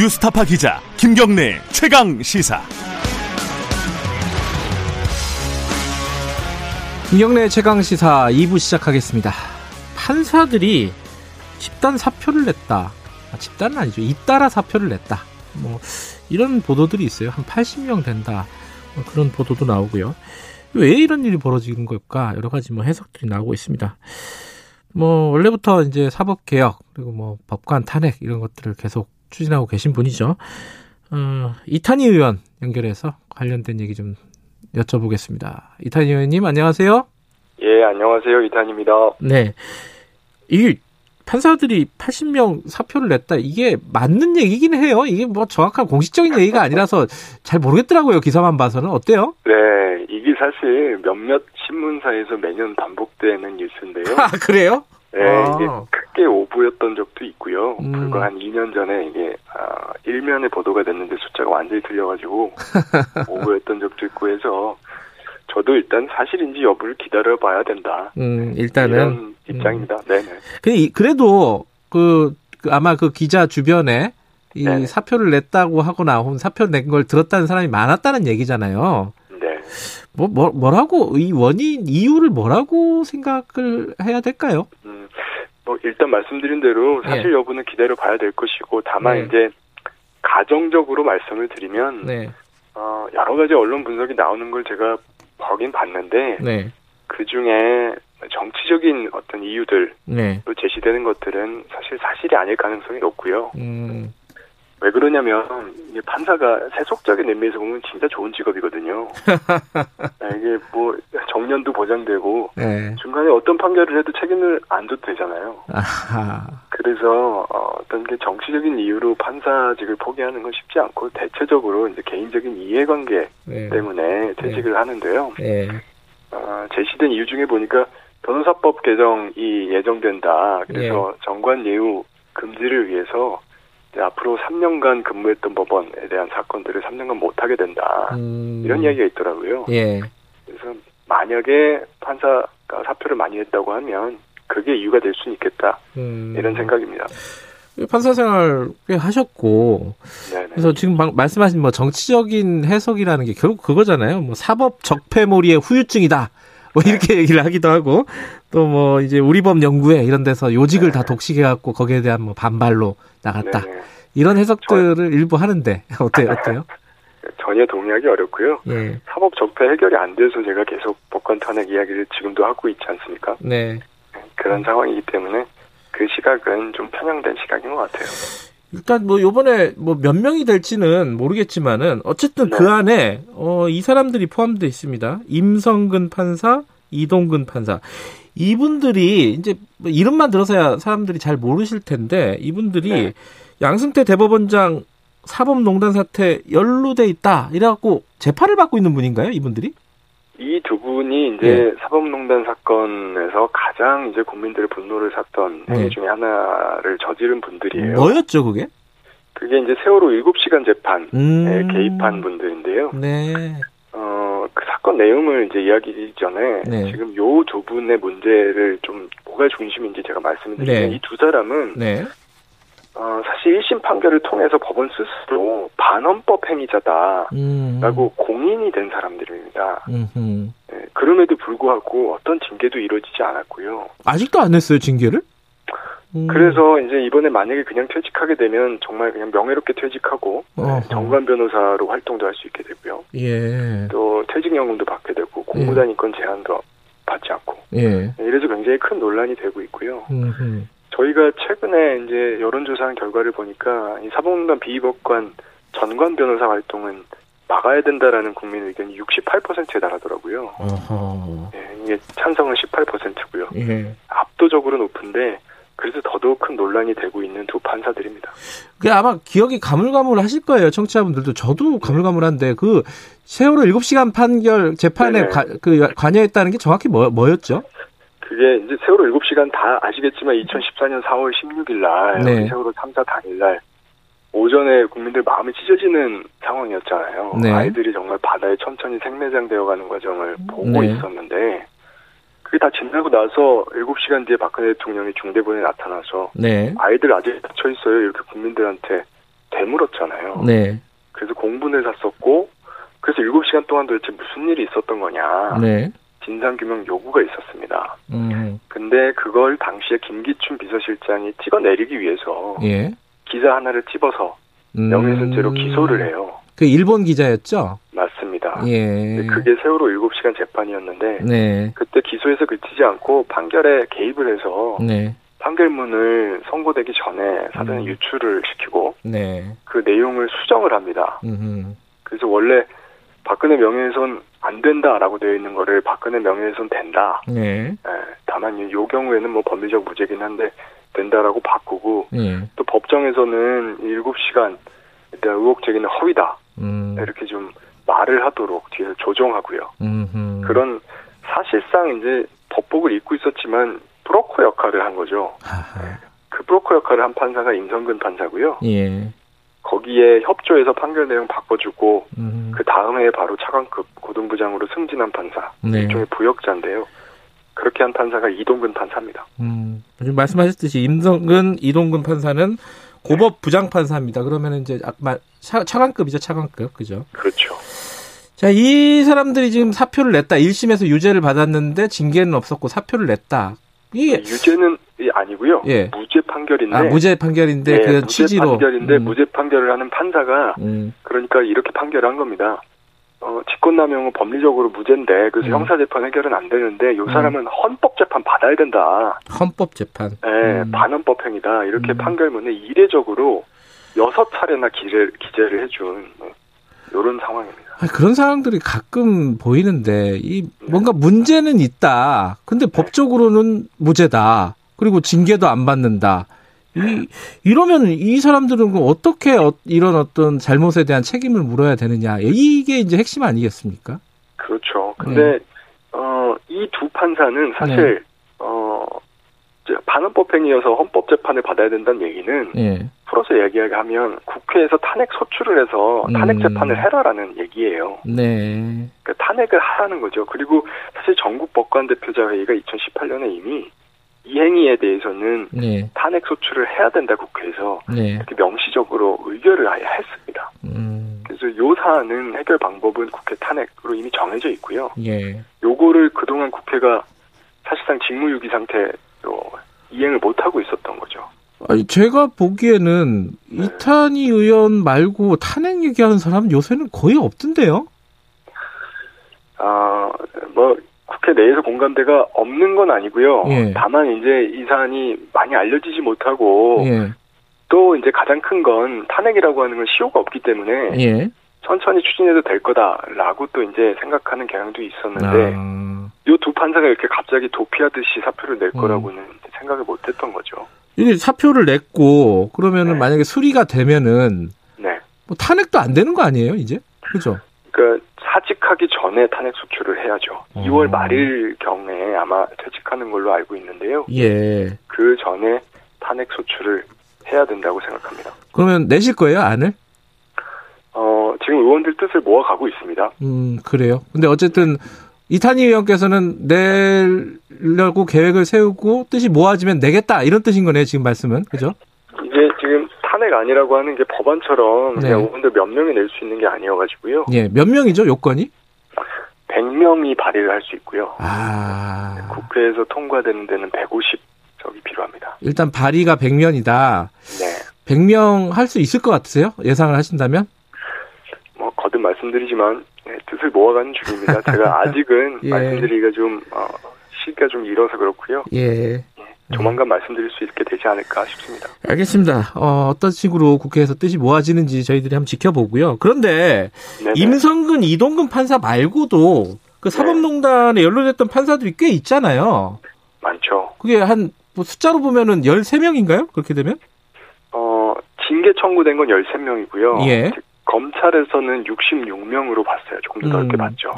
뉴스타파 기자 김경래 최강 시사. 김경래 최강 시사 2부 시작하겠습니다. 판사들이 집단 사표를 냈다. 아, 집단은 아니죠. 잇따라 사표를 냈다. 뭐 이런 보도들이 있어요. 한 80명 된다. 뭐 그런 보도도 나오고요. 왜 이런 일이 벌어지는 걸까? 여러 가지 뭐 해석들이 나오고 있습니다. 뭐 원래부터 이제 사법 개혁 그리고 뭐 법관 탄핵 이런 것들을 계속 추진하고 계신 분이죠. 어, 이탄희 의원 연결해서 관련된 얘기 좀 여쭤보겠습니다. 이탄희 의원님 안녕하세요. 예, 안녕하세요. 이탄입니다. 네. 이 판사들이 80명 사표를 냈다. 이게 맞는 얘기긴 해요. 이게 뭐 정확한 공식적인 얘기가 아니라서 잘 모르겠더라고요. 기사만 봐서는 어때요? 네, 이게 사실 몇몇 신문사에서 매년 반복되는 뉴스인데요. 아 그래요? 네, 아. 이게 크게 오보였던 적도 있고요. 음. 불과 한 2년 전에 이게 아, 일면에 보도가 됐는데 숫자가 완전히 틀려가지고 오보였던 적도 있고 해서 저도 일단 사실인지 여부를 기다려봐야 된다. 음, 일단은 이런 입장입니다. 네네. 근데 이- 그래도 그, 그 아마 그 기자 주변에 이 네네. 사표를 냈다고 하거나 혹은 사표 낸걸 들었다는 사람이 많았다는 얘기잖아요. 네. 뭐, 뭐 뭐라고 이 원인 이유를 뭐라고 생각을 해야 될까요? 음, 뭐 일단 말씀드린 대로 사실 여부는 기다려봐야 될 것이고 다만 네. 이제 가정적으로 말씀을 드리면 네, 어, 여러 가지 언론 분석이 나오는 걸 제가 보긴 봤는데 네, 그 중에 정치적인 어떤 이유들로 네, 제시되는 것들은 사실 사실이 아닐 가능성이 높고요. 음, 왜 그러냐면 이게 판사가 세속적인 의미에서 보면 진짜 좋은 직업이거든요. 네, 이게 뭐 정년도 보장되고 네, 중간에 어떤 판결을 해도 책임을 안 져도 되잖아요. 아하, 그래서 어, 어떤 게 정치적인 이유로 판사직을 포기하는 건 쉽지 않고 대체적으로 이제 개인적인 이해관계 네, 때문에 퇴직을 하는데요. 네, 어, 제시된 이유 중에 보니까 변호사법 개정이 예정된다. 그래서 정관 예우 금지를 위해서 앞으로 3년간 근무했던 법원에 대한 사건들을 3년간 못하게 된다. 음, 이런 이야기가 있더라고요. 예, 그래서 만약에 판사가 사표를 많이 했다고 하면 그게 이유가 될 수는 있겠다. 음, 이런 생각입니다. 판사 생활 꽤 하셨고 네네. 그래서 지금 방- 말씀하신 뭐 정치적인 해석이라는 게 결국 그거잖아요. 뭐 사법 적폐몰이의 후유증이다. 뭐 이렇게 얘기를 하기도 하고 또 뭐 이제 우리법 연구회 이런 데서 요직을 다 독식해 갖고 거기에 대한 뭐 반발로 나갔다. 네네. 이런 해석들을 일부 하는데 어때요? 어때요? 전혀 동의하기 어렵고요. 예. 사법 적폐 해결이 안 돼서 제가 계속 법관 탄핵 이야기를 지금도 하고 있지 않습니까? 네. 그런 상황이기 때문에 그 시각은 좀 편향된 시각인 것 같아요. 일단 뭐 요번에 뭐 몇 명이 될지는 모르겠지만은 어쨌든 네. 그 안에 어 이 사람들이 포함되어 있습니다. 임성근 판사, 이동근 판사. 이분들이 이제 뭐 이름만 들어서야 사람들이 잘 모르실 텐데 이분들이 네. 양승태 대법원장 사법농단 사태 연루돼 있다 이래갖고 재판을 받고 있는 분인가요? 이분들이? 이 두 분이 이제 사법농단 사건에서 가장 이제 국민들의 분노를 샀던 네. 행위 중에 하나를 저지른 분들이에요. 뭐였죠 그게? 그게 이제 세월호 7시간 재판에 음. 개입한 분들인데요. 네. 사건 내용을 이제 이야기 전에 네. 지금 요 두 분의 문제를 좀 뭐가 중심인지 제가 말씀을 드리면 네. 이두 사람은 네. 어, 사실 1심 판결을 통해서 법원 스스로 반헌법 행위자다라고 음. 공인이 된 사람들입니다. 예, 그럼에도 불구하고 어떤 징계도 이루어지지 않았고요. 아직도 안 냈어요 징계를? 음. 그래서 이제 이번에 만약에 그냥 퇴직하게 되면 정말 그냥 명예롭게 퇴직하고 어허. 정관 변호사로 활동도 할 수 있게 되고요. 예. 또 퇴직연금도 받게 되고 공무단위권 제한도 받지 않고 예. 이래서 굉장히 큰 논란이 되고 있고요. 음흠. 저희가 최근에 이제 여론조사한 결과를 보니까 이 사법농단 비법관 전관 변호사 활동은 막아야 된다라는 국민 의견이 68%에 달하더라고요. 예, 이게 찬성은 18%고요. 예. 압도적으로 높은데 그래서 더더욱 큰 논란이 되고 있는 두 판사들입니다. 그 아마 기억이 가물가물하실 거예요. 청취자분들도 저도 가물가물한데 그 세월호 7시간 판결 재판에. 가, 그 관여했다는 게 정확히 뭐, 뭐였죠? 그게 이제 세월호 7시간 다 아시겠지만 2014년 4월 16일 날 네. 세월호 3사 당일 날 오전에 국민들 마음이 찢어지는 상황이었잖아요. 네. 아이들이 정말 바다에 천천히 생매장되어 가는 과정을 보고 네. 있었는데 그게 다 지나고 나서 7시간 뒤에 박근혜 대통령이 중대본에 나타나서 네. 아이들 아직 갇혀 있어요. 이렇게 국민들한테 되물었잖아요. 네. 그래서 공분을 샀었고 그래서 7시간 동안 도대체 무슨 일이 있었던 거냐. 네. 진상규명 요구가 있었습니다. 음. 근데 그걸 당시에 김기춘 비서실장이 찍어내리기 위해서 예. 기자 하나를 찝어서 음. 명예훼손죄로 기소를 해요. 그 일본 기자였죠? 맞습니다. 예. 그게 세월호 7시간 재판이었는데 네. 그때 기소에서 그치지 않고 판결에 개입을 해서 네. 판결문을 선고되기 전에 사전에 음. 유출을 시키고 네. 그 내용을 수정을 합니다. 음. 그래서 원래 박근혜 명예훼손 안 된다라고 되어 있는 거를 박근혜 명예훼손 된다. 네. 예, 다만 이- 요 경우에는 뭐 법리적 무죄긴 한데 된다라고 바꾸고 예. 또 법정에서는 7시간 대한 의혹 제기는 허위다. 음. 이렇게 좀 말을 하도록 뒤에서 조정하고요. 음. 그런 사실상 이제 법복을 입고 있었지만 브로커 역할을 한 거죠. 하하. 그 브로커 역할을 한 판사가 임성근 판사고요. 예. 거기에 협조해서 판결 내용 바꿔주고 음. 그 다음 해에 바로 차관급 고등부장으로 승진한 판사. 네. 일종의 부역자인데요. 그렇게 한 판사가 이동근 판사입니다. 음. 지금 말씀하셨듯이 임성근, 이동근 판사는 고법 부장 판사입니다. 그러면 이제 아까 차, 차관급이죠, 차관급. 그죠? 그렇죠. 자, 이 사람들이 지금 사표를 냈다. 1심에서 유죄를 받았는데 징계는 없었고 사표를 냈다. 이게 유죄는 아니고요. 예. 무죄 판결인데. 아, 무죄 판결인데 네, 그 무죄 취지로 판결인데 음. 무죄 판결을 하는 판사가 음. 그러니까 이렇게 판결한 겁니다. 어, 직권남용은 법리적으로 무죄인데 그래서 음. 형사재판 해결은 안 되는데 요 사람은 헌법재판 받아야 된다. 헌법 재판. 예, 음. 반헌법행위다. 이렇게 음. 판결문에 이례적으로 여섯 차례나 기재, 기재를 해준 이런 상황입니다. 아, 그런 상황들이 가끔 보이는데 이 뭔가 문제는 있다. 근데 네. 법적으로는 무죄다. 그리고 징계도 안 받는다. 이 이러면 이 사람들은 어떻게 어- 이런 어떤 잘못에 대한 책임을 물어야 되느냐. 이게 이제 핵심 아니겠습니까? 그렇죠. 근데 어, 이 두 판사는 사실 네. 어, 이제 반헌법 행위여서 헌법 재판을 받아야 된다는 얘기는 예. 풀어서 얘기하면 국회에서 탄핵 소추를 해서 탄핵 음. 재판을 해라라는 얘기예요. 네. 그러니까 탄핵을 하라는 거죠. 그리고 사실 전국 법관 대표자 회의가 2018년에 이미 이 행위에 대해서는 네. 탄핵 소추를 해야 된다 국회에서 네. 이렇게 명시적으로 의결을 아예 했습니다. 음. 그래서 요 사안은 해결 방법은 국회 탄핵으로 이미 정해져 있고요. 예. 요거를 그동안 국회가 사실상 직무유기 상태로 이행을 못 하고 있었던 거죠. 아니, 제가 보기에는 네. 이탄희 의원 말고 탄핵 얘기하는 사람은 요새는 거의 없던데요? 아, 뭐, 국회 내에서 공감대가 없는 건 아니고요. 예. 다만 이제 이 사안이 많이 알려지지 못하고 예. 또 이제 가장 큰 건 탄핵이라고 하는 건 시효가 없기 때문에 예. 천천히 추진해도 될 거다라고 또 이제 생각하는 경향도 있었는데 아. 요두 판사가 이렇게 갑자기 도피하듯이 사표를 낼 음. 거라고는 생각을 못했던 거죠. 이게 사표를 냈고 그러면은 네. 만약에 수리가 되면은 네. 뭐 탄핵도 안 되는 거 아니에요, 이제? 그죠? 그러니까 사직하기 전에 탄핵 소추를 해야죠. 어. 2월 말일 경에 아마 퇴직하는 걸로 알고 있는데요. 예. 그 전에 탄핵 소추를 해야 된다고 생각합니다. 그러면 내실 거예요, 안을? 어, 지금 의원들 뜻을 모아가고 있습니다. 음, 그래요. 근데 어쨌든 이탄희 의원께서는 내려고 계획을 세우고 뜻이 모아지면 내겠다 이런 뜻인 거네요, 지금 말씀은. 그죠? 이게 지금 탄핵 아니라고 하는 게 법안처럼 네. 그냥 의원들 몇 명이 낼 수 있는 게 아니어가지고요. 예. 몇 명이죠, 요건이? 100명이 발의를 할 수 있고요. 아. 국회에서 통과되는 데는 150석이 필요합니다. 일단 발의가 100명이다. 네. 100명 할 수 있을 것 같으세요? 예상을 하신다면? 뭐 거듭 말씀드리지만 네, 뜻을 모아가는 중입니다. 제가 아직은 예. 말씀드리기가 좀 어, 시기가 좀 일어서 그렇고요. 예. 조만간 말씀드릴 수 있게 되지 않을까 싶습니다. 알겠습니다. 어, 어떤 식으로 국회에서 뜻이 모아지는지 저희들이 한번 지켜보고요. 그런데 네네. 임성근, 이동근 판사 말고도 그 사법농단에 연루됐던 판사들이 꽤 있잖아요. 많죠. 그게 한, 뭐 숫자로 보면은 13명인가요? 그렇게 되면? 어, 징계 청구된 건 13명이고요. 예. 검찰에서는 66명으로 봤어요. 조금 더 넓게 음. 봤죠.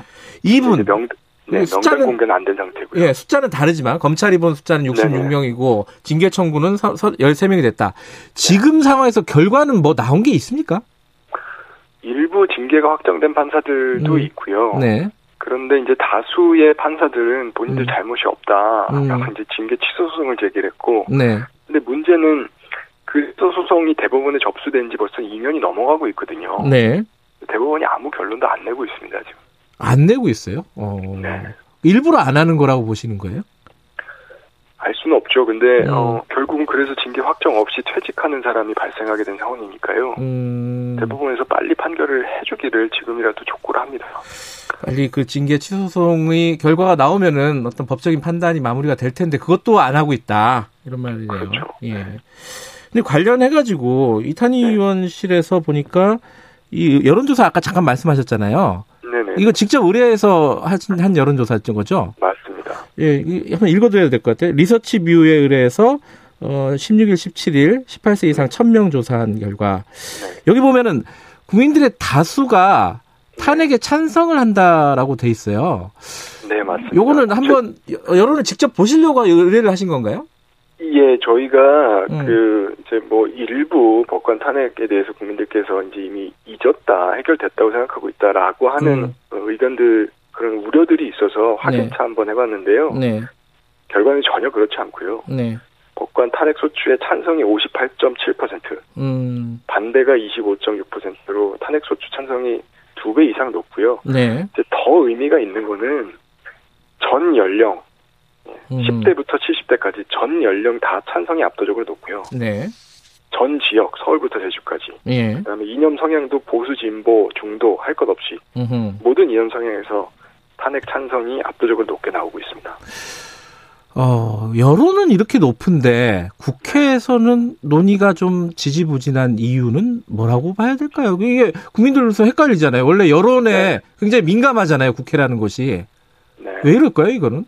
이분. 명, 네, 숫자는- 공개는 안 된 상태고요. 예, 숫자는 다르지만 검찰이 본 숫자는 66명이고 징계 청구는 13명이 됐다. 지금 상황에서 결과는 뭐 나온 게 있습니까? 일부 징계가 확정된 판사들도 음. 있고요. 네. 그런데 이제 다수의 판사들은 본인들 음. 잘못이 없다. 음. 이제 징계 취소 소송을 제기했고, 네. 근데 문제는 그 소송이 대법원에 접수된 지 벌써 2년이 넘어가고 있거든요. 네. 대법원이 아무 결론도 안 내고 있습니다, 지금. 안 내고 있어요? 어. 네. 일부러 안 하는 거라고 보시는 거예요? 알 수는 없죠. 근데 음. 어, 결국은 그래서 징계 확정 없이 퇴직하는 사람이 발생하게 된 상황이니까요. 음. 대법원에서 빨리 판결을 해주기를 지금이라도 촉구를 합니다. 빨리 그 징계 취소 소송이 결과가 나오면은 어떤 법적인 판단이 마무리가 될 텐데 그것도 안 하고 있다. 이런 말이네요. 그렇죠. 예. 근데 관련해 가지고 이탄희 네. 의원실에서 보니까 이 여론조사 아까 잠깐 말씀하셨잖아요. 네네. 이거 직접 의뢰해서 한 여론조사였던 거죠? 맞습니다. 예, 이- 한번 읽어드려야 될 것 같아요. 리서치 뷰에 의뢰해서 어 16일, 17일 18세 이상 1000명 조사한 결과 네. 여기 보면은 국민들의 다수가 탄핵에 찬성을 한다라고 돼 있어요. 네, 맞습니다. 요거는 한번 여- 여론을 직접 보시려고 의뢰를 하신 건가요? 예, 저희가 음. 그 이제 뭐 일부 법관 탄핵에 대해서 국민들께서 이제 이미 잊었다, 해결됐다고 생각하고 있다라고 하는 음. 어, 의견들 그런 우려들이 있어서 확인차 한번 해봤는데요. 네, 결과는 전혀 그렇지 않고요. 네, 법관 탄핵 소추의 찬성이 58.7%, 음, 반대가 25.6%로 탄핵 소추 찬성이 두 배 이상 높고요. 네, 이제 더 의미가 있는 거는 전 연령 음, 10대부터 70대까지 전 연령 다 찬성이 압도적으로 높고요. 네, 전 지역 서울부터 제주까지 예, 그다음에 이념 성향도 보수 진보 중도 할 것 없이 음흠. 모든 이념 성향에서 탄핵 찬성이 압도적으로 높게 나오고 있습니다. 어, 여론은 이렇게 높은데 국회에서는 논의가 좀 지지부진한 이유는 뭐라고 봐야 될까요? 이게 국민들로서 헷갈리잖아요. 원래 여론에 네. 굉장히 민감하잖아요. 국회라는 것이. 네. 왜 이럴까요, 이거는?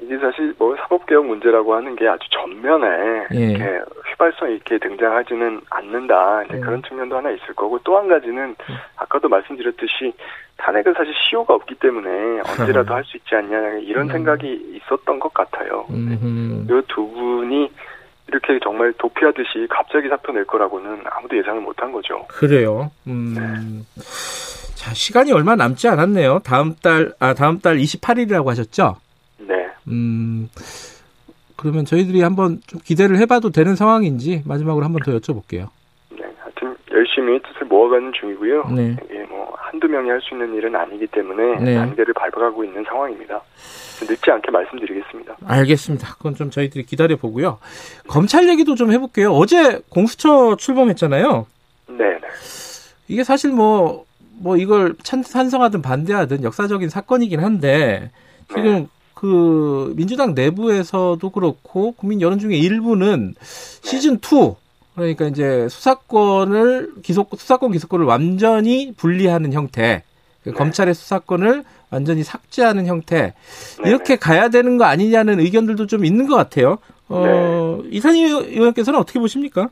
이게 사실 뭐 사법개혁 문제라고 하는 게 아주 전면에 예. 이렇게 휘발성 있게 등장하지는 않는다. 이제 음. 그런 측면도 하나 있을 거고 또 한 가지는 아까도 말씀드렸듯이 탄핵은 사실 시효가 없기 때문에 언제라도 할 수 있지 않냐 이런 음. 생각이 있었던 것 같아요. 음, 이두 분이 이렇게 정말 도피하듯이 갑자기 사표 낼 거라고는 아무도 예상을 못 한 거죠. 그래요. 음. 자, 시간이 얼마 남지 않았네요. 다음 달, 아, 다음 달 28일이라고 하셨죠? 네. 음, 그러면 저희들이 한번 좀 기대를 해봐도 되는 상황인지 마지막으로 한번 더 여쭤볼게요. 네. 하여튼 열심히 뜻을 모아가는 중이고요. 네. 이게 뭐 한두 명이 할 수 있는 일은 아니기 때문에 네. 단계를 밟아가고 있는 상황입니다. 늦지 않게 말씀드리겠습니다. 알겠습니다. 그건 좀 저희들이 기다려 보고요. 검찰 얘기도 좀 해볼게요. 어제 공수처 출범했잖아요. 네, 네. 이게 사실 뭐, 뭐 이걸 찬, 찬성하든 반대하든 역사적인 사건이긴 한데, 지금 그 민주당 내부에서도 그렇고, 국민 여론 중에 일부는 시즌 2, 그러니까 이제 수사권을, 기소, 수사권 기소권을 완전히 분리하는 형태, 그 네. 검찰의 수사권을 완전히 삭제하는 형태, 네, 이렇게 가야 되는 거 아니냐는 의견들도 좀 있는 것 같아요. 어, 이산희 의원께서는 어떻게 보십니까?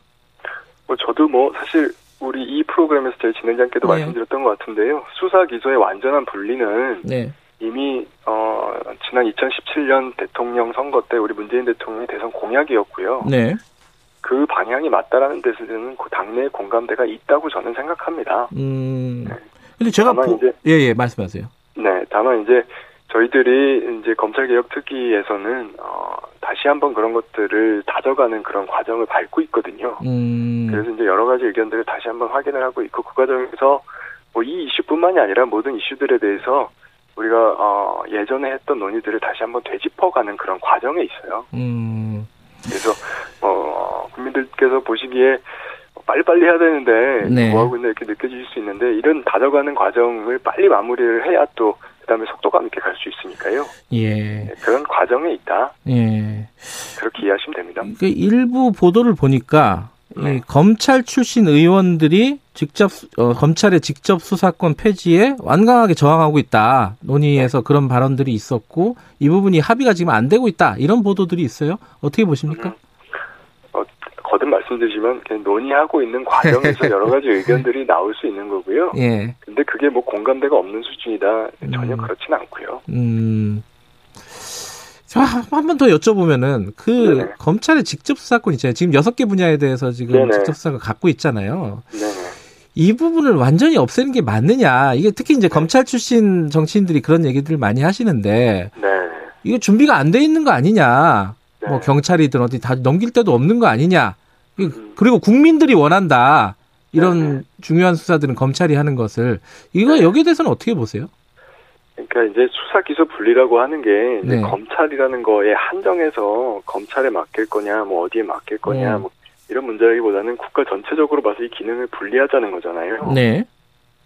뭐 저도 뭐 사실 우리 이 프로그램에서 저희 진행자께도 네. 말씀드렸던 것 같은데요. 수사 기소의 완전한 분리는 네. 이미 어 지난 2017년 대통령 선거 때 우리 문재인 대통령의 대선 공약이었고요. 네. 그 방향이 맞다라는 데서는 그 당내의 공감대가 있다고 저는 생각합니다. 음. 네. 근데 제가 다만 보, 이제- 예, 예, 말씀하세요. 네, 다만 이제 저희들이 이제 검찰개혁 특위에서는 어 다시 한번 그런 것들을 다져가는 그런 과정을 밟고 있거든요. 음. 그래서 이제 여러 가지 의견들을 다시 한번 확인을 하고 있고 그 과정에서 뭐 이 이슈뿐만이 아니라 모든 이슈들에 대해서 우리가 어 예전에 했던 논의들을 다시 한번 되짚어가는 그런 과정에 있어요. 음. 그래서 어 국민들께서 보시기에 빨리빨리 해야 되는데 네. 뭐 하고 있나 이렇게 느껴질 수 있는데 이런 다져가는 과정을 빨리 마무리를 해야 또 그다음에 속도감 있게 갈 수 있으니까요. 예. 네, 그런 과정에 있다 예. 그렇게 이해하시면 됩니다. 그 일부 보도를 보니까 네. 이 검찰 출신 의원들이 직접 수- 어, 검찰의 직접 수사권 폐지에 완강하게 저항하고 있다. 논의에서 그런 발언들이 있었고 이 부분이 합의가 지금 안 되고 있다. 이런 보도들이 있어요. 어떻게 보십니까? 음. 어, 거듭 말씀드리지만 그냥 논의하고 있는 과정에서 여러 가지 의견들이 나올 수 있는 거고요. 예. 근데 그게 뭐 공감대가 없는 수준이다 전혀 음. 그렇진 않고요. 음. 한 번 더 여쭤보면은 그 네네. 검찰의 직접 수사권 있잖아요. 지금 여섯 개 분야에 대해서 지금 네네. 직접 수사권 갖고 있잖아요. 네네. 이 부분을 완전히 없애는 게 맞느냐. 이게 특히 이제 검찰 출신 정치인들이 그런 얘기들을 많이 하시는데 네. 이거 준비가 안 돼 있는 거 아니냐. 네. 뭐 경찰이든 어디 다 넘길 데도 없는 거 아니냐. 음. 그리고 국민들이 원한다. 이런. 중요한 수사들은 검찰이 하는 것을 이거 네. 여기에 대해서는 어떻게 보세요? 그러니까 이제 수사 기소 분리라고 하는 게 네. 검찰이라는 거에 한정해서 검찰에 맡길 거냐, 뭐 어디에 맡길 거냐, 네. 뭐 이런 문제라기보다는 국가 전체적으로 봐서 이 기능을 분리하자는 거잖아요. 네.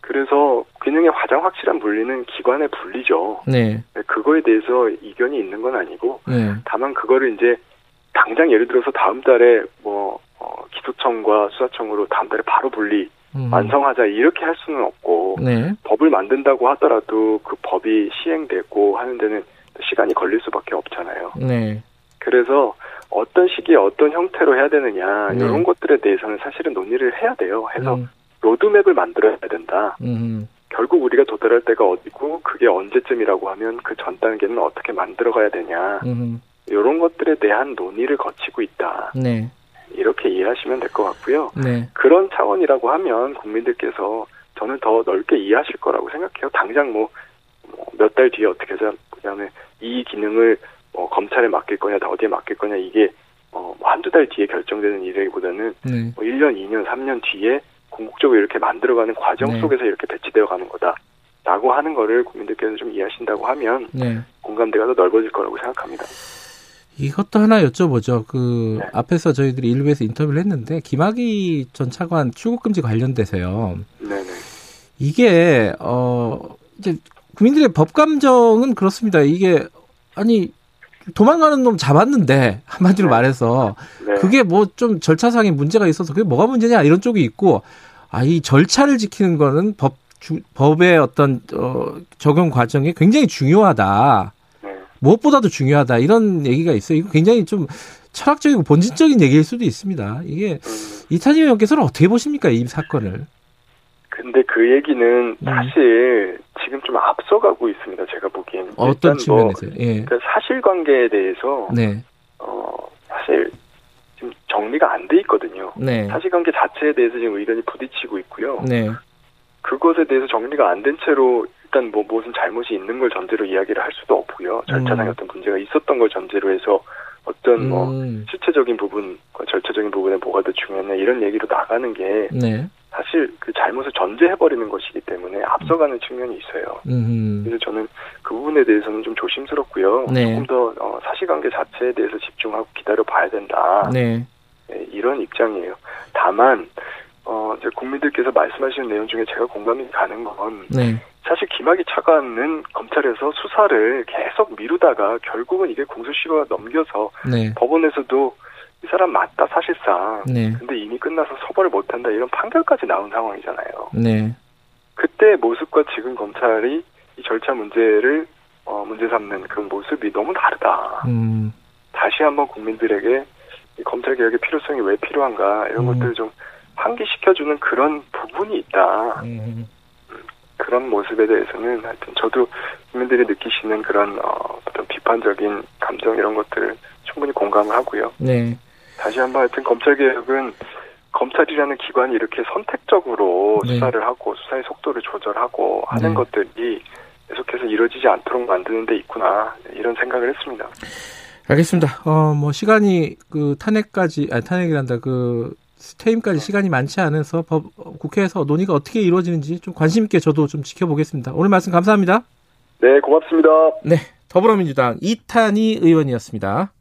그래서 기능의 가장 확실한 분리는 기관의 분리죠. 네. 그거에 대해서 이견이 있는 건 아니고, 네. 다만 그거를 이제 당장 예를 들어서 다음 달에 뭐 어, 기소청과 수사청으로 다음 달에 바로 분리 음. 완성하자 이렇게 할 수는 없고 네. 법을 만든다고 하더라도 그 법이 시행되고 하는 데는 시간이 걸릴 수밖에 없잖아요. 네. 그래서 어떤 시기에 어떤 형태로 해야 되느냐 네. 이런 것들에 대해서는 사실은 논의를 해야 돼요. 해서 음. 로드맵을 만들어야 된다. 음. 결국 우리가 도달할 때가 어디고 그게 언제쯤이라고 하면 그 전 단계는 어떻게 만들어가야 되냐. 음. 이런 것들에 대한 논의를 거치고 있다. 네. 이렇게 이해하시면 될 것 같고요. 네. 그런 차원이라고 하면 국민들께서 저는 더 넓게 이해하실 거라고 생각해요. 당장 뭐 몇달 뭐 뒤에 어떻게 해서 그다음에 이 기능을 뭐 검찰에 맡길 거냐, 다 어디에 맡길 거냐 이게 어, 뭐 한두 달 뒤에 결정되는 일이기보다는 네. 뭐 1년, 2년, 3년 뒤에 궁극적으로 이렇게 만들어가는 과정 네. 속에서 이렇게 배치되어 가는 거다. 라고 하는 거를 국민들께서 좀 이해하신다고 하면 네. 공감대가 더 넓어질 거라고 생각합니다. 이것도 하나 여쭤보죠. 그 네. 앞에서 저희들이 일부에서 인터뷰를 했는데 김학의 전 차관 출국 금지 관련돼서요. 네, 네. 이게 어 이제 국민들의 법 감정은 그렇습니다. 이게 아니 도망가는 놈 잡았는데 한마디로 네. 말해서 네. 그게 뭐 좀 절차상의 문제가 있어서 그게 뭐가 문제냐 이런 쪽이 있고 아 이 절차를 지키는 거는 법 주, 법의 어떤 어, 적용 과정이 굉장히 중요하다. 무엇보다도 중요하다 이런 얘기가 있어요. 이거 굉장히 좀 철학적이고 본질적인 얘기일 수도 있습니다. 이게 음. 이탄희 의원께서는 어떻게 보십니까 이 사건을? 근데 그 얘기는 음. 사실 음. 지금 좀 앞서가고 있습니다. 제가 보기에는 어떤 뭐 측면에서요? 뭐 예. 그 사실관계에 대해서 네. 어 사실 지금 정리가 안 돼 있거든요. 네. 사실관계 자체에 대해서 지금 의견이 부딪히고 있고요. 네. 그것에 대해서 정리가 안 된 채로 일단 뭐 무슨 잘못이 있는 걸 전제로 이야기를 할 수도 없고요. 절차상의 음. 어떤 문제가 있었던 걸 전제로 해서 어떤 뭐 음. 뭐 실체적인 부분과 절차적인 부분에 뭐가 더 중요하냐 이런 얘기로 나가는 게 네. 사실 그 잘못을 전제해버리는 것이기 때문에 앞서가는 측면이 있어요. 음. 그래서 저는 그 부분에 대해서는 좀 조심스럽고요. 네. 조금 더 어, 사실관계 자체에 대해서 집중하고 기다려 봐야 된다. 네. 네, 이런 입장이에요. 다만 어, 이제 국민들께서 말씀하시는 내용 중에 제가 공감이 가는 건 네. 사실 김학의 차관은 검찰에서 수사를 계속 미루다가 결국은 이게 공소시효가 넘겨서 네. 법원에서도 이 사람 맞다 사실상 네. 근데 이미 끝나서 처벌을 못한다 이런 판결까지 나온 상황이잖아요. 네. 그때 모습과 지금 검찰이 이 절차 문제를 어, 문제 삼는 그런 모습이 너무 다르다. 음. 다시 한번 국민들에게 검찰 개혁의 필요성이 왜 필요한가 이런 음. 것들을 좀 환기시켜주는 그런 부분이 있다. 음. 그런 모습에 대해서는 하여튼 저도 국민들이 느끼시는 그런 어, 어떤 비판적인 감정 이런 것들을 충분히 공감을 하고요. 네. 다시 한번 하여튼 검찰 개혁은 검찰이라는 기관이 이렇게 선택적으로 네. 수사를 하고 수사의 속도를 조절하고 하는 네. 것들이 계속해서 이루어지지 않도록 만드는 데 있구나 이런 생각을 했습니다. 알겠습니다. 어, 뭐 시간이 그 탄핵까지 아니 탄핵이란다 그 퇴임까지 시간이 많지 않아서 법, 국회에서 논의가 어떻게 이루어지는지 좀 관심 있게 저도 좀 지켜보겠습니다. 오늘 말씀 감사합니다. 네, 고맙습니다. 네, 더불어민주당 이탄희 의원이었습니다.